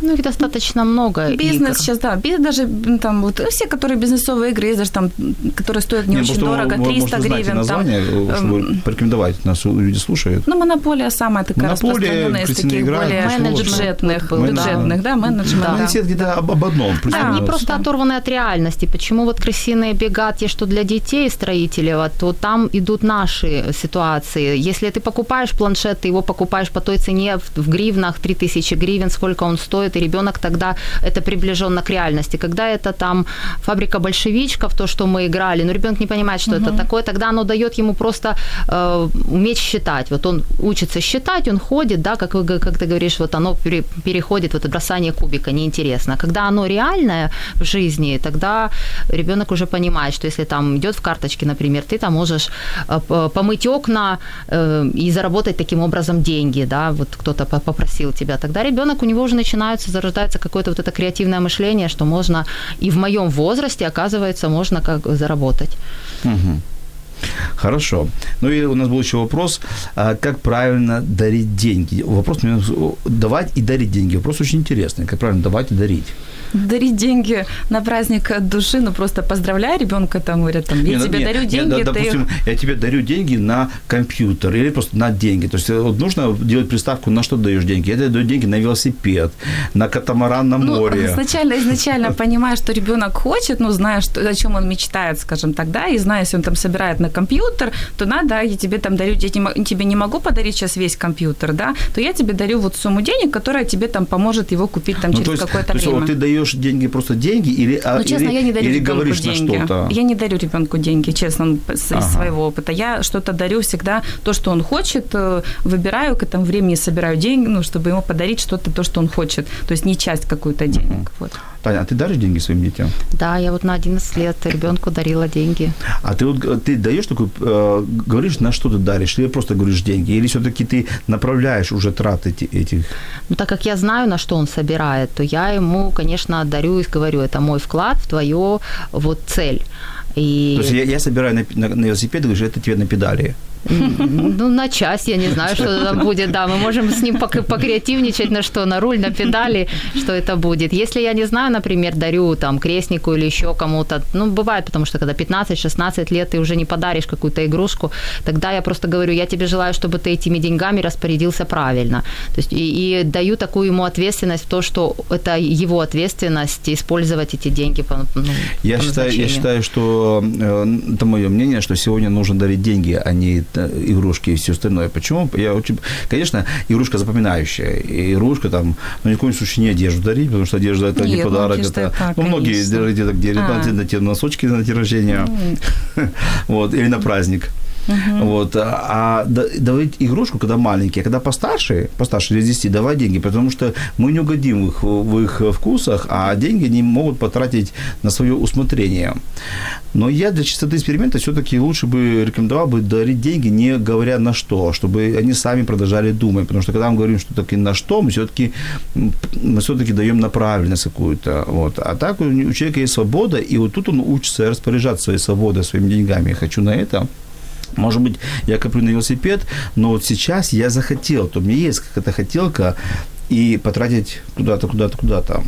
Ну, их достаточно много. Бизнес игр. сейчас, да, бизнес даже там вот все, которые бизнесовые игры, есть даже там, которые стоят не, Не, очень дорого, вы- 300 может, вы знаете гривен. Там, название, чтобы эм, порекомендовать, нас люди слушают. ну, монополия самая такая Монополия, распространенная из таких игра, более cashflow. бюджетных, да. бюджетных, да, менеджмент. Да. Ну, все где-то об, об одном. А, плюс-минус. они просто оторваны от реальности. Почему вот крысиные бега, те, что для детей строителева, то там идут наши ситуации. Если ты покупаешь планшет, ты его покупаешь по той цене в, в гривнах, 3000 гривен, сколько он стоит, и ребенок тогда это приближенно к реальности. Когда это там фабрика большевичков, то, что мы играли, но ребенок не понимает, что это такое, тогда оно дает ему просто э, уметь считать. Вот он учится считать, он ходит, да, как, вы, как ты говоришь, вот оно пере- переходит, вот это бросание кубика, неинтересно. Когда оно реальное в жизни, тогда ребенок уже понимает, что если там идет в карточке, например, ты там можешь э, помыть окна э, и заработать таким образом деньги, да, вот кто-то по- попросил тебя, тогда ребенок, у него уже начинается, зарождается какое-то вот это креативное мышление, что можно и в моем возрасте, оказывается, можно как заработать. Мгм. Хорошо. Ну и у нас был еще вопрос, а, как правильно дарить деньги. Вопрос давать и дарить деньги. Вопрос очень интересный. Как правильно давать и дарить? Дарить деньги на праздник от души, ну просто поздравляю ребенка, там говорят, там, я Не, тебе не, дарю деньги, да, ты допустим, я тебе дарю деньги на компьютер или просто на деньги. То есть э, вот нужно делать приставку, на что даешь деньги. Я тебе даю деньги на велосипед, на катамаран на Ну, море. изначально, изначально понимая, что ребенок хочет, ну, зная, что, о чем он мечтает, скажем так, да, и зная, если он там собирает на компьютер, то надо, я тебе там дарю, я не тебе не могу подарить сейчас весь компьютер, да, то я тебе дарю вот сумму денег, которая тебе там поможет его купить там Ну, через какое-то то есть, время. вот ты даешь деньги просто деньги или, а, Ну, честно, или, я не дарю или говоришь деньги. на что-то? Я не дарю ребенку деньги, честно, с- Ага. из своего опыта. Я что-то дарю всегда то, что он хочет, э, выбираю к этому времени, собираю деньги, ну, чтобы ему подарить что-то, то, что он хочет. То есть не часть какую-то денег. Вот. Таня, а ты даришь деньги своим детям? Да, я вот на 11 лет ребенку дарила деньги. А ты вот ты даешь такой, э, говоришь, на что ты даришь, или просто говоришь деньги, или все-таки ты направляешь уже траты эти- этих? Ну, так как я знаю, на что он собирает, то я ему, конечно, дарю и говорю, это мой вклад в твою вот цель. И, То есть я, я собираю на, на, на велосипед, говоришь, это тебе на педали. Ну, на часть, я не знаю, что там будет, да, мы можем с ним пок- покреативничать на что, на руль, на педали, что это будет. Если я не знаю, например, дарю там крестнику или еще кому-то, ну, бывает, потому что когда 15-16 лет ты уже не подаришь какую-то игрушку, тогда я просто говорю, я тебе желаю, чтобы ты этими деньгами распорядился правильно. То есть и, и даю такую ему ответственность в то, что это его ответственность использовать эти деньги по, ну, Я по считаю, я считаю, что э, это мое мнение, что сегодня нужно дарить деньги, а не игрушки и все остальное. Почему? Я очень, конечно, игрушка запоминающая. И игрушка там, ну, ни в коем случае не одежду дарить, потому что одежда это не Нет, подарок. Это, так, ну, многие дарят где-то, где А. на те носочки на день рождения. Вот, или на праздник. Вот, а а да- давать игрушку, когда маленькие, а когда постарше, постарше лет 10, давать деньги, потому что мы не угодим в их, в их вкусах, а деньги они могут потратить на свое усмотрение. Но я для чистоты эксперимента все-таки лучше бы рекомендовал бы дарить деньги, не говоря на что, чтобы они сами продолжали думать, потому что когда мы говорим, что таки на что, мы все-таки мы все-таки даем направленность какую-то. Вот. А так у у человека есть свобода, и вот тут он учится распоряжаться своей свободой, своими деньгами. Я хочу на это. Может быть, я коплю на велосипед, но вот сейчас я захотел, то у меня есть какая-то хотелка и потратить куда-то, куда-то, куда-то.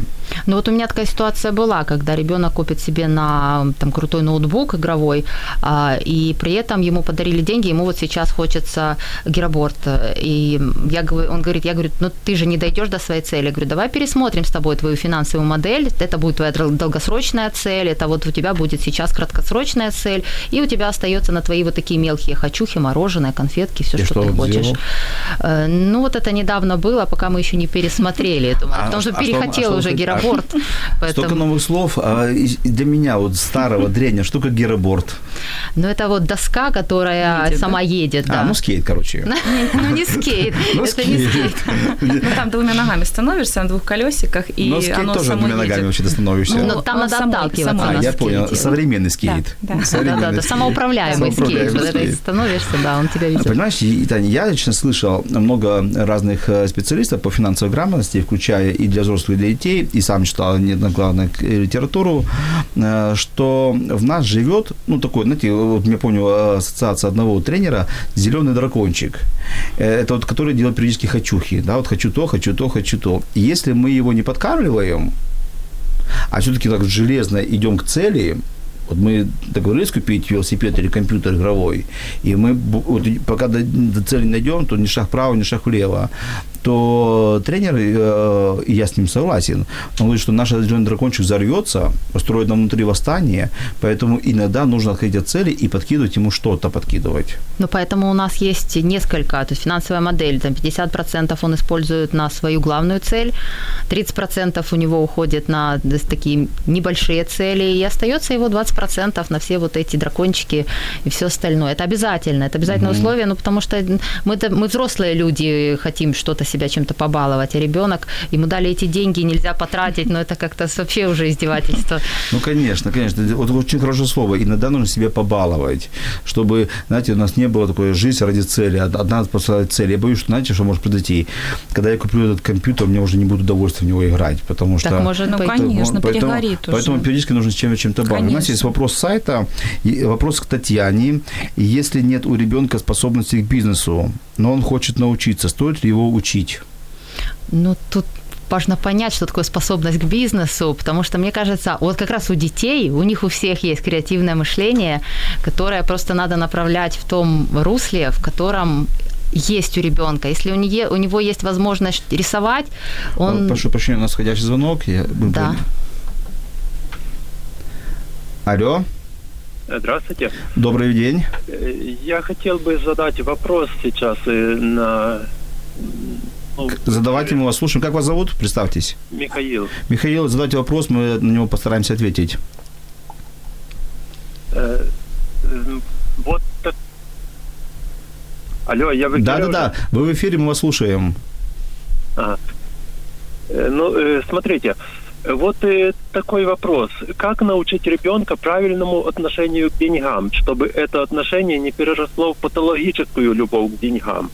Ну вот у меня такая ситуация была, когда ребенок купит себе на там крутой ноутбук игровой, а, и при этом ему подарили деньги, ему вот сейчас хочется гироборд. И я он говорит, я говорю, ну ты же не дойдешь до своей цели. Я говорю, давай пересмотрим с тобой твою финансовую модель, это будет твоя долгосрочная цель, это вот у тебя будет сейчас краткосрочная цель, и у тебя остается на твои вот такие мелкие хочухи, мороженое, конфетки, все, И что, что ты хочешь. сделал? Э, Ну вот это недавно было, пока мы еще не пересмотрели это, А, потому что а перехотел а что уже гироборд. Столько Поэтому, новых слов. А для меня, вот старого, древнего, что такое гироборд? ну это вот доска, которая Едет, сама едет, да. А, ну скейт, короче. Ну, не скейт, Ну, это не скейт. Ну, там двумя ногами становишься на двух колесиках, и Но скейт оно тоже двумя ногами вообще-то становишься. Ну, Но там надо отталкиваться а, я понял. Современный скейт. Да, да. Современный Да-да-да, скейт. самоуправляемый скейт. Скейт. становишься, да, он тебя А везет. Понимаешь, Таня, я лично слышал много разных э, специалистов по финансовой грамотности, включая и для взрослых, и для детей, и сам читал неоднократно к- литературу, э, что в нас живет, ну, такой, знаете, вот я помню э, ассоциация одного тренера, зеленый дракончик. Э, Это вот, который делает периодически хочухи, да, вот хочу то, хочу то, хочу то. И если мы его не подкармливаем, а все-таки так железно идем к цели, вот мы договорились купить велосипед или компьютер игровой, и мы вот, пока до, до цели найдем, то ни шаг вправо, ни шаг влево, то тренер, э, и я с ним согласен, он говорит, что наш зеленый дракончик взорвется, устроит нам внутри восстание, поэтому иногда нужно отходить от цели и подкидывать ему что-то, подкидывать. Ну, поэтому у нас есть несколько, то есть финансовая модель, там 50% он использует на свою главную цель, 30% у него уходит на такие небольшие цели, и остается его 20% на все вот эти дракончики и все остальное. Это обязательно, это обязательное условие, ну, потому что мы, мы взрослые люди, хотим что-то себя чем-то побаловать, а ребенок, ему дали эти деньги, нельзя потратить, но это как-то вообще уже издевательство. Ну, конечно, конечно. Вот очень хорошее слово. Иногда нужно себе побаловать, чтобы, знаете, у нас не было такой жизнь ради цели, од- одна поставить цель. Я боюсь, что, знаете, что может произойти? Когда я куплю этот компьютер, мне уже не будет удовольствия в него играть, потому что... Так может Ну, конечно, поэтому, перегорит уже. поэтому периодически нужно чем- чем-то баловать. У нас есть вопрос сайта, и вопрос к Татьяне. Если нет у ребенка способности к бизнесу, но он хочет научиться, стоит ли его учить? Ну, тут важно понять, что такое способность к бизнесу, потому что, мне кажется, вот как раз у детей, у них у всех есть креативное мышление, которое просто надо направлять в том русле, в котором есть у ребенка. Если у, нее, у него есть возможность рисовать, он... Прошу прощения, у нас входящий звонок. Я... Да. Алло, Здравствуйте. добрый день. Э, Я хотел бы задать вопрос сейчас э, на ну, Задавайте, мы вас слушаем. Как вас зовут? Представьтесь. Михаил. Михаил, задайте вопрос, мы на него постараемся ответить. Э, м, Вот Алло, я в эфире Да-да-да, уже? вы в эфире, мы вас слушаем. Ага. Э, Ну, э, смотрите, э, вот э, такой вопрос. Как научить ребенка правильному отношению к деньгам, чтобы это отношение не переросло в патологическую любовь к деньгам?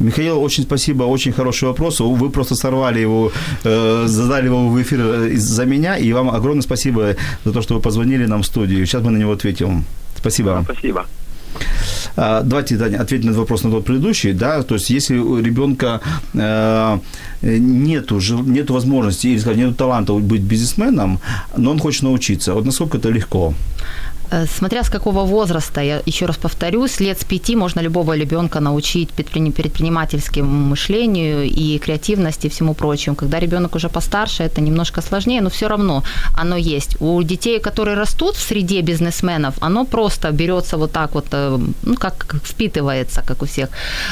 Михаил, очень спасибо, очень хороший вопрос. Вы просто сорвали его, э, задали его в эфир э, из-за меня, и вам огромное спасибо за то, что вы позвонили нам в студию. Сейчас мы на него ответим. Спасибо. вам. Спасибо. А, Давайте, Таня, ответим на вопрос на тот предыдущий, да, то есть если у ребенка э, нету, нету возможности или, скажем, нету таланта быть бизнесменом, но он хочет научиться, вот насколько это легко? Э, Смотря с какого возраста, я еще раз повторюсь, лет с пяти можно любого ребенка научить предприни- предпринимательскому мышлению и креативности и всему прочему. Когда ребенок уже постарше, это немножко сложнее, но все равно оно есть. У детей, которые растут в среде бизнесменов, оно просто берется вот так вот, э, ну, как впитывается, как у всех.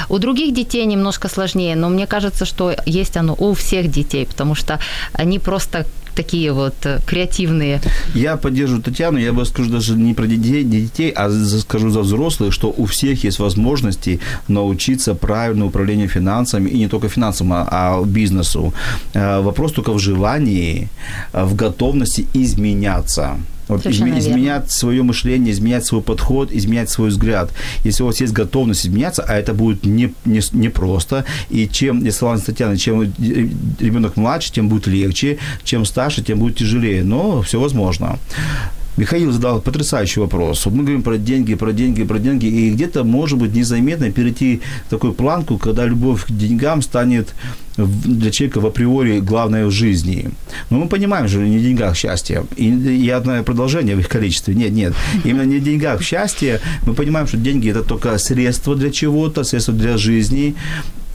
У других детей немножко сложнее, но мне кажется, что есть оно у всех детей, потому что они просто такие вот э, креативные. Я поддерживаю Татьяну, я бы скажу даже не про детей, детей а скажу за взрослых, что у всех есть возможности научиться правильному управлению финансами, и не только финансам, а- а бизнесу. Э, Вопрос только в желании, э, в готовности изменяться. Вот изме- изменять свое мышление, изменять свой подход, изменять свой взгляд. Если у вас есть готовность изменяться, а это будет не, не, непросто, и чем, я согласен с Татьяной, чем ребенок младше, тем будет легче, чем старше, тем будет тяжелее, но все возможно. Михаил задал потрясающий вопрос. Мы говорим про деньги, про деньги, про деньги, и где-то, может быть, незаметно перейти такую планку, когда любовь к деньгам станет для человека в априори главное в жизни. Но мы понимаем же, не в деньгах счастье. И, и одно продолжение в их количестве. Нет, нет. Именно не в деньгах счастье. Мы понимаем, что деньги – это только средство для чего-то, средство для жизни.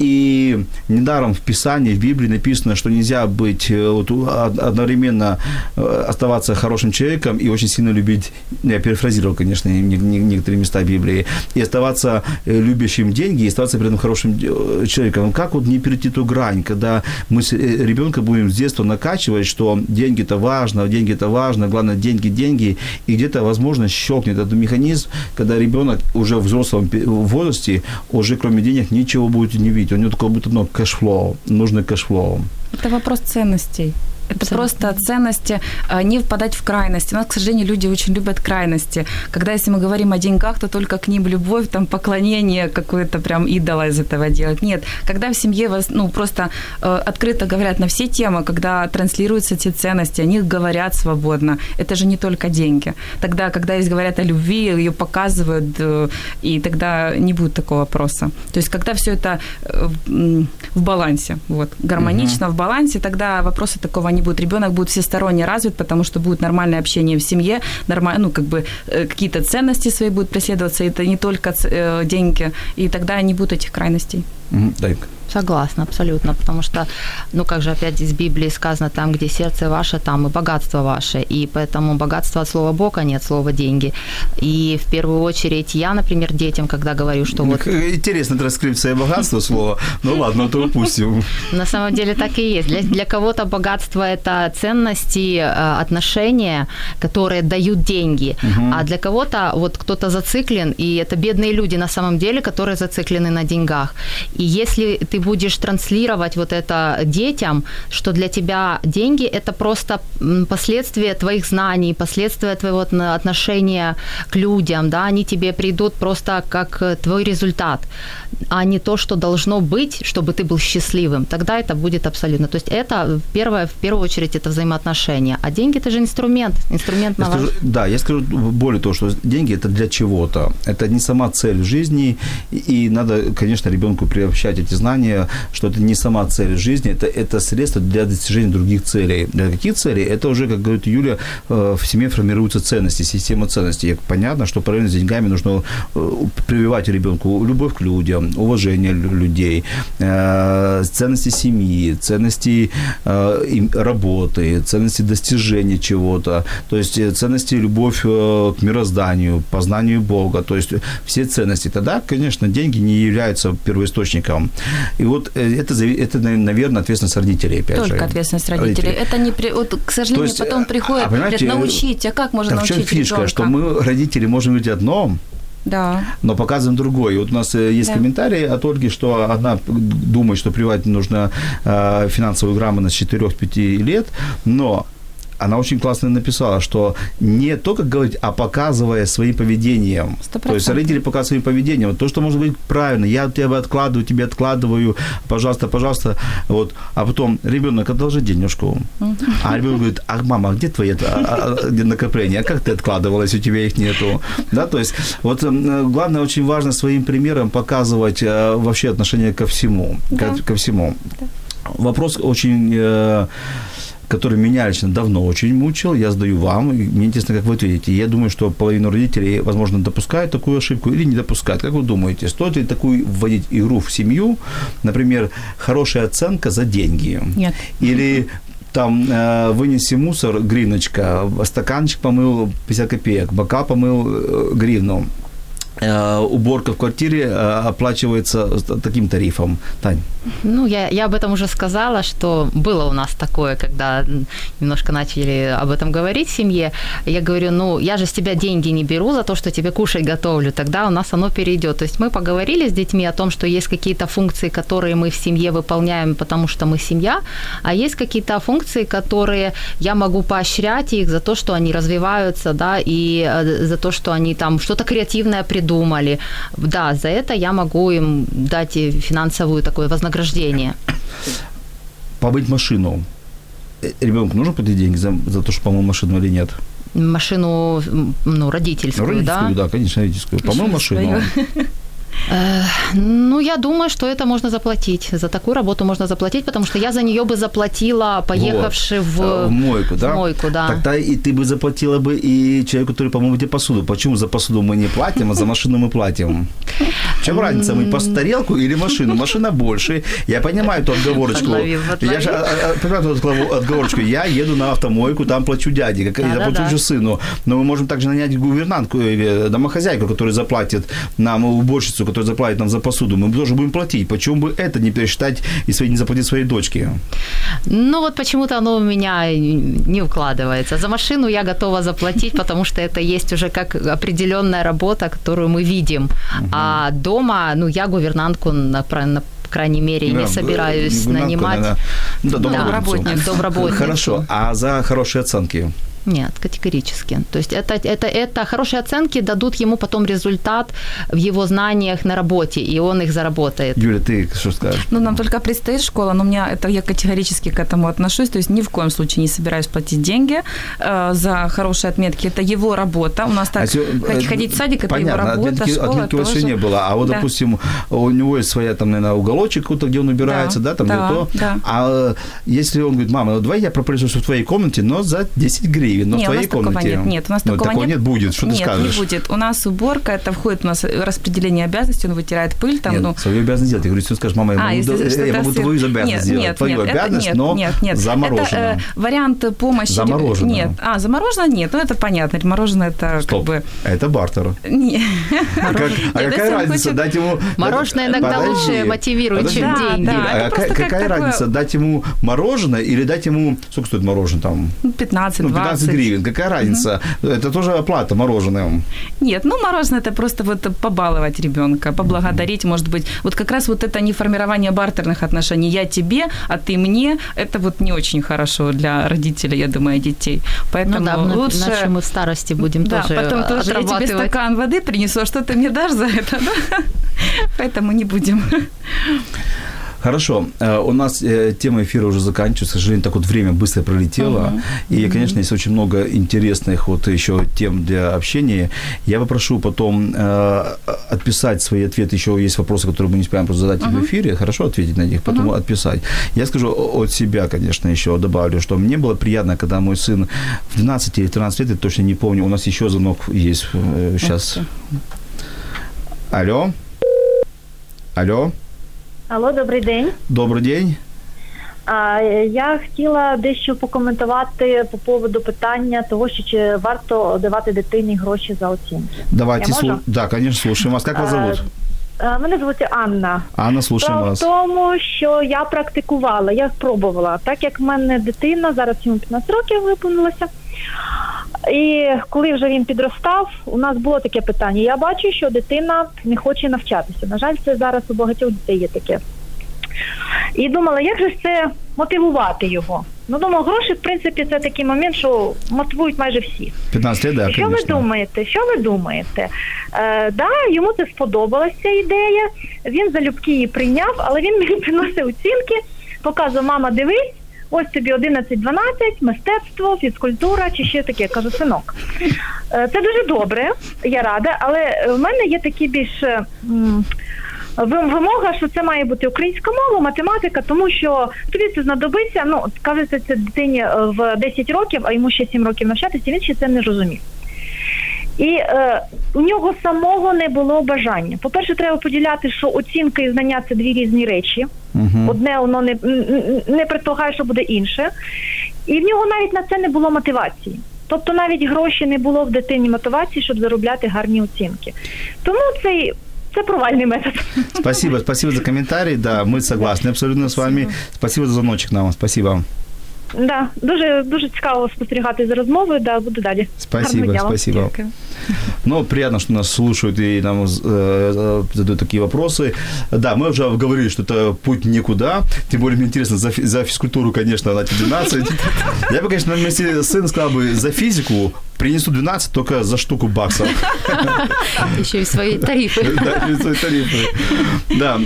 И недаром в Писании, в Библии написано, что нельзя быть э, вот, одновременно э, оставаться хорошим человеком и очень сильно любить, я перефразировал, конечно, некоторые места Библии, и оставаться э, любящим деньги, и оставаться при этом хорошим человеком. Как вот не перейти ту грань, когда мы ребенка будем с детства накачивать, что деньги это важно, деньги это важно, главное деньги, деньги, и где-то, возможно, щелкнет этот механизм, когда ребенок уже в взрослом возрасте уже кроме денег ничего будет не видеть. У него такое будет одно cashflow, нужный cashflow. Это вопрос ценностей. Это Абсолютно. просто ценности, а, не впадать в крайности. У нас, к сожалению, люди очень любят крайности. Когда, если мы говорим о деньгах, то только к ним любовь, там, поклонение какое-то прям идола из этого делать. Нет, когда в семье вас, ну, просто э, открыто говорят на все темы, когда транслируются эти ценности, они говорят свободно. Это же не только деньги. Тогда, когда есть говорят о любви, ее показывают, э, и тогда не будет такого вопроса. То есть, когда все это э, в балансе, вот, гармонично, угу. в балансе, тогда вопроса такого не будет. Ребенок будет всесторонне развит, потому что будет нормальное общение в семье, нормально, ну, как бы э, какие-то ценности свои будут преследоваться, это не только э, деньги, и тогда не будет этих крайностей. Угу. Согласна, абсолютно, потому что, ну, как же опять из Библии сказано, там, где сердце ваше, там и богатство ваше, и поэтому богатство от слова Бога нет слова деньги. И в первую очередь я, например, детям, когда говорю, что вот... Интересно транскрипция богатства слова, ну ладно, то упустим. На самом деле так и есть. Для, для кого-то богатство – это ценности, э, отношения, которые дают деньги, угу. а для кого-то вот кто-то зациклен, и это бедные люди на самом деле, которые зациклены на деньгах. И если ты будешь транслировать вот это детям, что для тебя деньги – это просто последствия твоих знаний, последствия твоего отношения к людям, да, они тебе придут просто как э, твой результат, а не то, что должно быть, чтобы ты был счастливым. Тогда это будет абсолютно. То есть это первое, в первую очередь это взаимоотношения. А деньги – это же инструмент, инструмент на скажу, Да, я скажу более того, что деньги – это для чего-то. Это не сама цель жизни, и надо, конечно, ребенку приобщать эти знания, понимание, что это не сама цель жизни, это, это средство для достижения других целей. Для каких целей? Это уже, как говорит Юля, э, в семье формируются ценности, система ценностей. Понятно, что параллельно с деньгами нужно э, прививать ребенку любовь к людям, уважение людей, э, ценности семьи, ценности работы, ценности достижения чего-то, то есть ценности любовь к мирозданию, познанию Бога, то есть все ценности. Тогда, конечно, деньги не являются первоисточником. И вот э, это, это наверное, ответственность родителей, опять Только же. Только ответственность родителей. родителей. Это не при... вот, к сожалению, есть, потом приходят, а, говорят, научить, а как можно а научить в чем фишка, ребенка? что мы, родители, можем быть одно, да. Но показываем другое. Вот у нас э, есть да. комментарий от Ольги, что она думает, что прививать нужно э, финансовую грамотность с 4-5 лет, но она очень классно написала, что не только говорить, а показывая своим поведением. 100%. То есть родители показывают своим поведением. То, что может быть правильно. Я тебя откладываю, тебе откладываю, пожалуйста, пожалуйста. Вот. А потом ребенок одолжи денежку. А ребенок говорит, а мама, а где твои а, а, накопления? А как ты откладывалась, у тебя их нету? Да, то есть вот главное, очень важно своим примером показывать э, вообще отношение ко всему. Да. Ко, ко всему. Да. Вопрос очень э, который меня лично давно очень мучил, я задаю вам, и мне интересно, как вы ответите. Я думаю, что половина родителей, возможно, допускают такую ошибку или не допускают. Как вы думаете, стоит ли такую вводить игру в семью, например, хорошая оценка за деньги? Нет. Или там э, вынеси мусор, гриночка, стаканчик помыл 50 копеек, бокал помыл э, гривну. Э, уборка в квартире э, оплачивается таким тарифом. Тань. Ну, я, я об этом уже сказала, что было у нас такое, когда немножко начали об этом говорить в семье. Я говорю, ну, я же с тебя деньги не беру за то, что тебе кушать готовлю, тогда у нас оно перейдет. То есть мы поговорили с детьми о том, что есть какие-то функции, которые мы в семье выполняем, потому что мы семья, а есть какие-то функции, которые я могу поощрять их за то, что они развиваются, да, и э, за то, что они там что-то креативное придумывают, придумали. Да, за это я могу им дать финансовую такое вознаграждение. Побыть машину. Э, Ребенку нужно платить деньги за, за то, что помыл машину или нет? машину, ну, родительскую, Ну, родительскую, да? да, конечно, родительскую. По-моему, машину. Э, Ну, я думаю, что это можно заплатить. За такую работу можно заплатить, потому что я за нее бы заплатила, поехавши Вот. в, Э, в мойку, да? в мойку, да. Тогда и ты бы заплатила бы и человеку, который помыл тебе посуду. Почему за посуду мы не платим, а за машину мы платим? В чем разница, мы по тарелку или машину? Машина больше. Я понимаю эту отговорочку. Я же а, понимаю эту отговорочку. Я еду на автомойку, там плачу дяде, как, я Да-да-да. заплачу сыну. Но мы можем также нанять гувернантку, э, домохозяйку, которая заплатит нам, уборщицу, которая заплатит нам за посуду. Мы тоже будем платить. Почему бы это не пересчитать и свои- не заплатить своей дочке? Ну вот почему-то оно у меня не укладывается. За машину я готова заплатить, потому что это есть уже как определенная работа, которую мы видим. А дома, ну я гувернантку на, крайней мере Да, не собираюсь нанимать. Ну, да, домработницу. Домработницу. Домработницу. Хорошо. А за хорошие оценки? Нет, категорически. То есть это, это, это хорошие оценки дадут ему потом результат в его знаниях на работе, и он их заработает. Юля, ты что скажешь? Ну, нам только предстоит школа, но у меня это я категорически к этому отношусь. То есть ни в коем случае не собираюсь платить деньги э, за хорошие отметки. Это его работа. У нас так А сё- ходить, э, ходить в садик, это Понятно, его работа, отметки, школа отметки у вас еще тоже. не было. А вот, Да. допустим, у него есть своя, там, наверное, уголочек, какой-то, где он убирается, да, Да, там, да, где то. да. А э, если он говорит, мама, ну, давай я пропылесошу в твоей комнате, но за 10 гривен, но Не, в у твоей нас такого комнате. нет. Нет, у нас Ну, такого, нет. будет, что ты нет, скажешь? не будет. У нас уборка, это входит у нас распределение обязанностей, он вытирает пыль, там, Нет, ну, свою обязанность делать. Я говорю, если он скажет, мама, я А, могу, если да- что-то я могу твою обязанность нет, сделать. нет, твою нет, это- обязанность, нет, но нет, нет. заморожено. Это, э, вариант помощи. За мороженое. Нет, а, заморожено нет, ну это понятно, мороженое это Стоп, как бы... это бартер. Не. А, а Нет, какая если он разница, дать ему... Мороженое иногда лучше мотивирует, чем деньги. это а какая, какая разница, дать ему мороженое или дать ему... Сколько стоит мороженое там? Ну, 15, Ну, 20. 15 гривен. Какая разница? Это тоже оплата мороженым. Нет, ну мороженое это просто вот побаловать ребенка, поблагодарить, может быть. Вот как раз вот это не формирование бартерных отношений. Я тебе, а ты мне. Это вот не очень хорошо для родителей, я думаю, детей. Поэтому Ну да, лучше... иначе мы в старости будем да, тоже потом тоже я тебе стакан воды принесу, а что ты мне дашь за это, да? Поэтому не будем. Хорошо, э, у нас э, тема эфира уже заканчивается, к сожалению, так вот время быстро пролетело, и, конечно, есть очень много интересных вот еще тем для общения. Я попрошу потом э, отписать свои ответы, еще есть вопросы, которые мы не успеем просто задать в эфире, хорошо ответить на них, потом отписать. Я скажу от себя, конечно, еще добавлю, что мне было приятно, когда мой сын в 12 или 13 лет, я точно не помню, у нас еще звонок есть э, сейчас. Алло? Алло? Алло, добрий день. Добрый день. А, Я хотіла дещо покоментувати по поводу питання того, що чи варто давати дитині гроші за оцінки. Давайте, слу- да, конечно, слушаем вас. Как вас зовут? Мене звуть Анна. Анна, в вас. тому, що я практикувала, я спробувала. Так як в мене дитина, зараз йому 15 років виповнилося. І коли вже він підростав, у нас було таке питання. Я бачу, що дитина не хоче навчатися. На жаль, це зараз у багатьох дітей є таке. І думала, як же це мотивувати його? Ну, думаю, гроші, в принципі, це такий момент, що мотивують майже всі. 15 лет, да, що ви конечно. думаєте? Що ви думаєте? Е, да, йому це сподобалася ця ідея. Він залюбки її прийняв, але він мені приносив оцінки, показував, мама, дивись. Ось тобі 11-12, мистецтво, фізкультура чи ще таке. Кажу, синок. Е, Це дуже добре, я рада, але в мене є такі більш е, вимога, що це має бути українська мова, математика, тому що тобі це знадобиться. Ну, кажеться, це дитині е, в 10 років, а йому ще 7 років навчатися, він ще це не розумів. І е, у нього самого не було бажання. По-перше, треба поділяти, що оцінка і знання це дві різні речі. Мгм. Одне воно не, не предполагає, що буде інше. І в нього навіть на це не було мотивації. Тобто навіть гроші не було в дитині мотивації, щоб заробляти гарні оцінки. Тому цей це провальний метод. Спасибо, спасибо за комментарий. Да, мы согласны абсолютно с вами. Спасибо за звоночек нам. Спасибо. Да, дуже дуже цікаво спостерігати за розмовою. Да, буду далі. Спасибо, Гарного дня вам. спасибо. Ну, приятно, что нас слушают и нам э, э, задают такие вопросы. Да, мы уже говорили, что это путь никуда. Тем более, мне интересно, за, фи- за физкультуру, конечно, на 12. Я бы, конечно, на месте сына сказал бы, за физику принесу 12 только за штуку баксов. Еще и свои тарифы. Да, и свои тарифы. Да.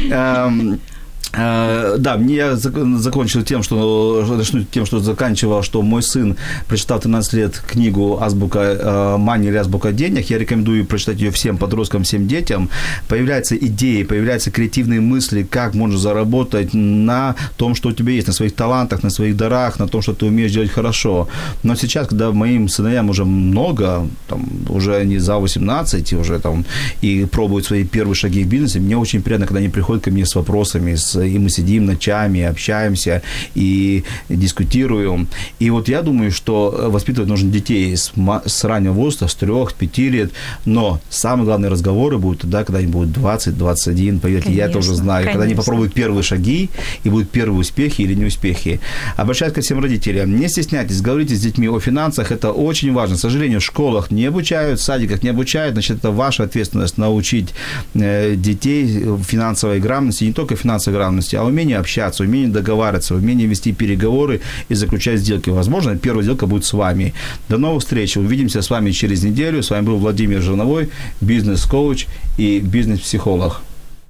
Э, Да, мне я зак- закончил тем, что начну тем, что заканчивал, что мой сын прочитал 13 лет книгу «Азбука э, мани» или «Азбука денег». Я рекомендую прочитать ее всем подросткам, всем детям. Появляются идеи, появляются креативные мысли, как можно заработать на том, что у тебя есть, на своих талантах, на своих дарах, на том, что ты умеешь делать хорошо. Но сейчас, когда моим сыновьям уже много, там, уже они за 18, и уже там, и пробуют свои первые шаги в бизнесе, мне очень приятно, когда они приходят ко мне с вопросами, с, и мы сидим ночами, общаемся и дискутируем. И вот я думаю, что воспитывать нужно детей с, с раннего возраста, с 3-5 лет, но самые главные разговоры будут тогда, когда им будет 20-21, поверьте, я это уже Конечно, знаю, когда они конечно. попробуют первые шаги и будут первые успехи или неуспехи. Обращаюсь ко всем родителям, не стесняйтесь, говорите с детьми о финансах, это очень важно. К сожалению, в школах не обучают, в садиках не обучают, значит, это ваша ответственность научить э, детей финансовой грамотности, не только финансовой грамотности, а умению общаться, умению договариваться, умению вести переговоры и заключать сделки. Возможно, первая сделка будет с вами. До новых встреч. Увидимся с вами через неделю. С вами был Владимир Жирновой, бизнес-коуч и бизнес-психолог.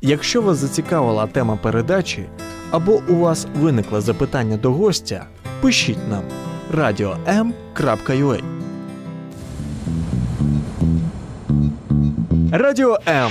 Якщо вас зацікавила тема передачі або у вас виникло запитання до гостя, пишіть нам radio.m.ua Радіо М.